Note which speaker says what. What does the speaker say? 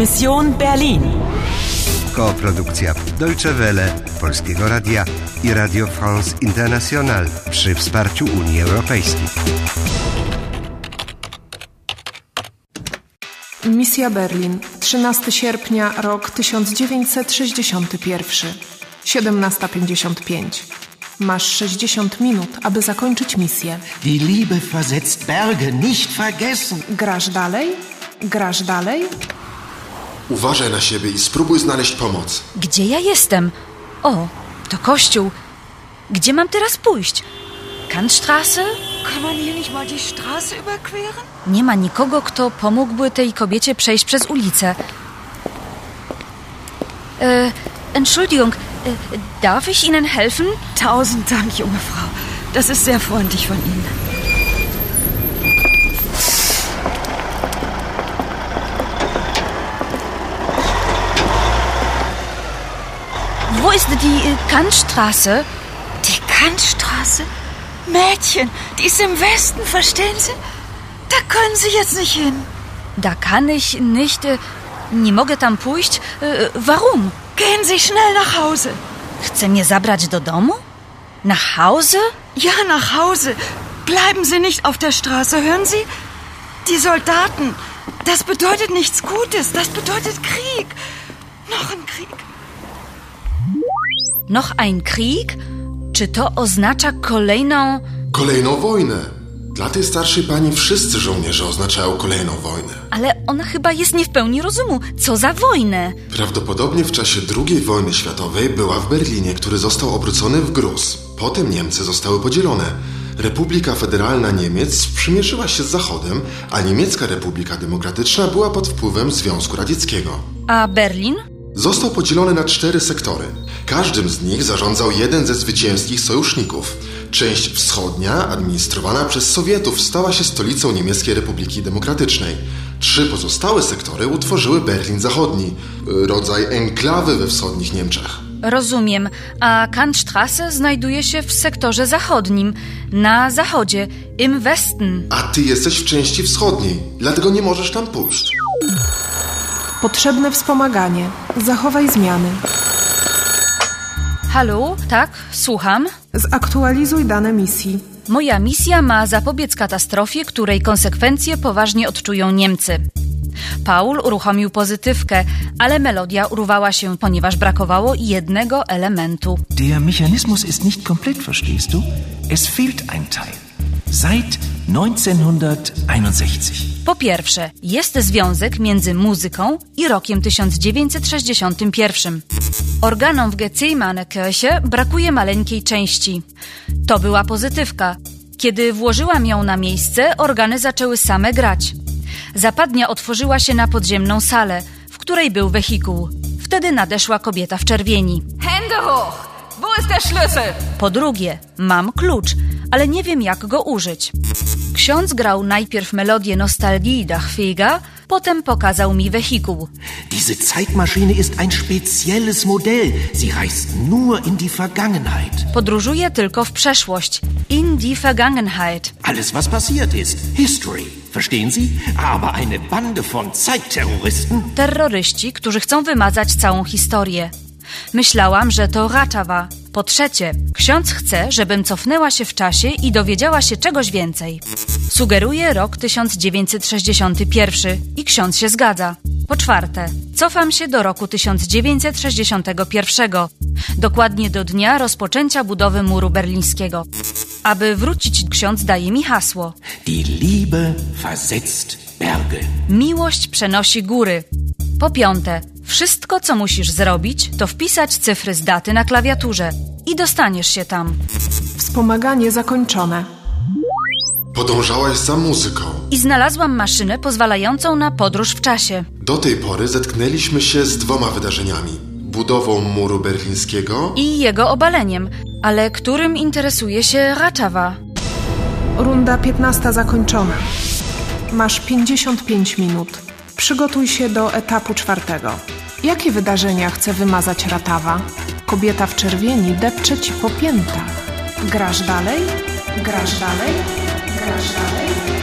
Speaker 1: Mission Berlin.
Speaker 2: Koprodukcja Deutsche Welle, Polskiego Radia i Radio France International przy wsparciu Unii Europejskiej.
Speaker 3: Misja Berlin, 13 sierpnia, rok 1961, 17.55. Masz 60 minut, aby zakończyć misję.
Speaker 4: Die Liebe versetzt Berge, nicht vergessen.
Speaker 3: Grasz dalej? Grasz dalej?
Speaker 5: Uważaj na siebie i spróbuj znaleźć pomoc.
Speaker 6: Gdzie ja jestem? O, to kościół. Gdzie mam teraz pójść? Kantstraße?
Speaker 7: Kann man hier nicht mal die Straße überqueren?
Speaker 6: Nie ma nikogo, kto pomógłby tej kobiecie przejść przez ulicę. Äh, Entschuldigung, äh, darf ich Ihnen helfen?
Speaker 7: Tausend Dank, junge Frau. Das ist sehr freundlich von Ihnen.
Speaker 6: Kantstraße?
Speaker 7: Die Kantstraße? Mädchen, die ist im Westen, verstehen Sie? Da können Sie jetzt nicht hin.
Speaker 6: Da kann ich nicht. Äh, nie mogę tam pójść. Äh, warum?
Speaker 7: Gehen Sie schnell nach Hause.
Speaker 6: Chce mnie zabrać do domu? Nach Hause?
Speaker 7: Ja, nach Hause. Bleiben Sie nicht auf der Straße, hören Sie? Die Soldaten, das bedeutet nichts Gutes, das bedeutet Krieg. Noch ein Krieg.
Speaker 6: Noch ein Krieg? Czy to oznacza kolejną.
Speaker 5: Kolejną wojnę. Dla tej starszej pani wszyscy żołnierze oznaczają kolejną wojnę.
Speaker 6: Ale ona chyba jest nie w pełni rozumu. Co za wojnę?
Speaker 5: Prawdopodobnie w czasie II wojny światowej była w Berlinie, który został obrócony w gruz. Potem Niemcy zostały podzielone. Republika Federalna Niemiec sprzymierzyła się z Zachodem, a Niemiecka Republika Demokratyczna była pod wpływem Związku Radzieckiego.
Speaker 6: A Berlin?
Speaker 5: Został podzielony na cztery sektory. Każdym z nich zarządzał jeden ze zwycięskich sojuszników. Część wschodnia, administrowana przez Sowietów, stała się stolicą Niemieckiej Republiki Demokratycznej. Trzy pozostałe sektory utworzyły Berlin Zachodni, rodzaj enklawy we wschodnich Niemczech.
Speaker 6: Rozumiem. A Kantstraße znajduje się w sektorze zachodnim, na zachodzie, im Westen.
Speaker 5: A ty jesteś w części wschodniej, dlatego nie możesz tam pójść.
Speaker 3: Potrzebne wspomaganie. Zachowaj zmiany.
Speaker 6: Halo? Tak, słucham.
Speaker 3: Zaktualizuj dane misji.
Speaker 6: Moja misja ma zapobiec katastrofie, której konsekwencje poważnie odczują Niemcy. Paul uruchomił pozytywkę, ale melodia urwała się, ponieważ brakowało jednego elementu.
Speaker 4: Der Mechanismus ist nicht komplett, verstehst du? Es fehlt ein Teil. Seit 1961.
Speaker 6: Po pierwsze, jest związek między muzyką i rokiem 1961. Organom w Gethsemane Kirche brakuje maleńkiej części. To była pozytywka. Kiedy włożyłam ją na miejsce, organy zaczęły same grać. Zapadnia otworzyła się na podziemną salę, w której był wehikuł. Wtedy nadeszła kobieta w czerwieni.
Speaker 8: Hände hoch! Wo ist der Schlüssel?
Speaker 6: Po drugie, mam klucz, ale nie wiem jak go użyć. Ksiądz grał najpierw melodię nostalgii Dachwega, potem pokazał mi wehikuł.
Speaker 4: Diese Zeitmaschine ist ein spezielles Modell. Sie reist nur in die Vergangenheit.
Speaker 6: Podróżuje tylko w przeszłość, in die Vergangenheit.
Speaker 4: Alles, was passiert ist, History. Verstehen Sie? Aber eine Bande von Zeitterroristen?
Speaker 6: Terroryści, którzy chcą wymazać całą historię. Myślałam, że to Ratawa. Po trzecie, ksiądz chce, żebym cofnęła się w czasie i dowiedziała się czegoś więcej. Sugeruje rok 1961 i ksiądz się zgadza. Po czwarte, cofam się do roku 1961, dokładnie do dnia rozpoczęcia budowy muru berlińskiego. Aby wrócić, ksiądz daje mi hasło.
Speaker 4: Die Liebe versetzt Berge.
Speaker 6: Miłość przenosi góry. Po piąte, wszystko co musisz zrobić, to wpisać cyfry z daty na klawiaturze i dostaniesz się tam.
Speaker 3: Wspomaganie zakończone.
Speaker 5: Podążałaś za muzyką.
Speaker 6: I znalazłam maszynę pozwalającą na podróż w czasie.
Speaker 5: Do tej pory zetknęliśmy się z dwoma wydarzeniami. Budową muru berlińskiego
Speaker 6: I jego obaleniem, ale którym interesuje się Raczawa.
Speaker 3: Runda 15 zakończona. Masz 55 minut. Przygotuj się do etapu czwartego. Jakie wydarzenia chce wymazać Ratawa? Kobieta w czerwieni depcze ci po piętach. Grasz dalej? Grasz dalej? Grasz dalej?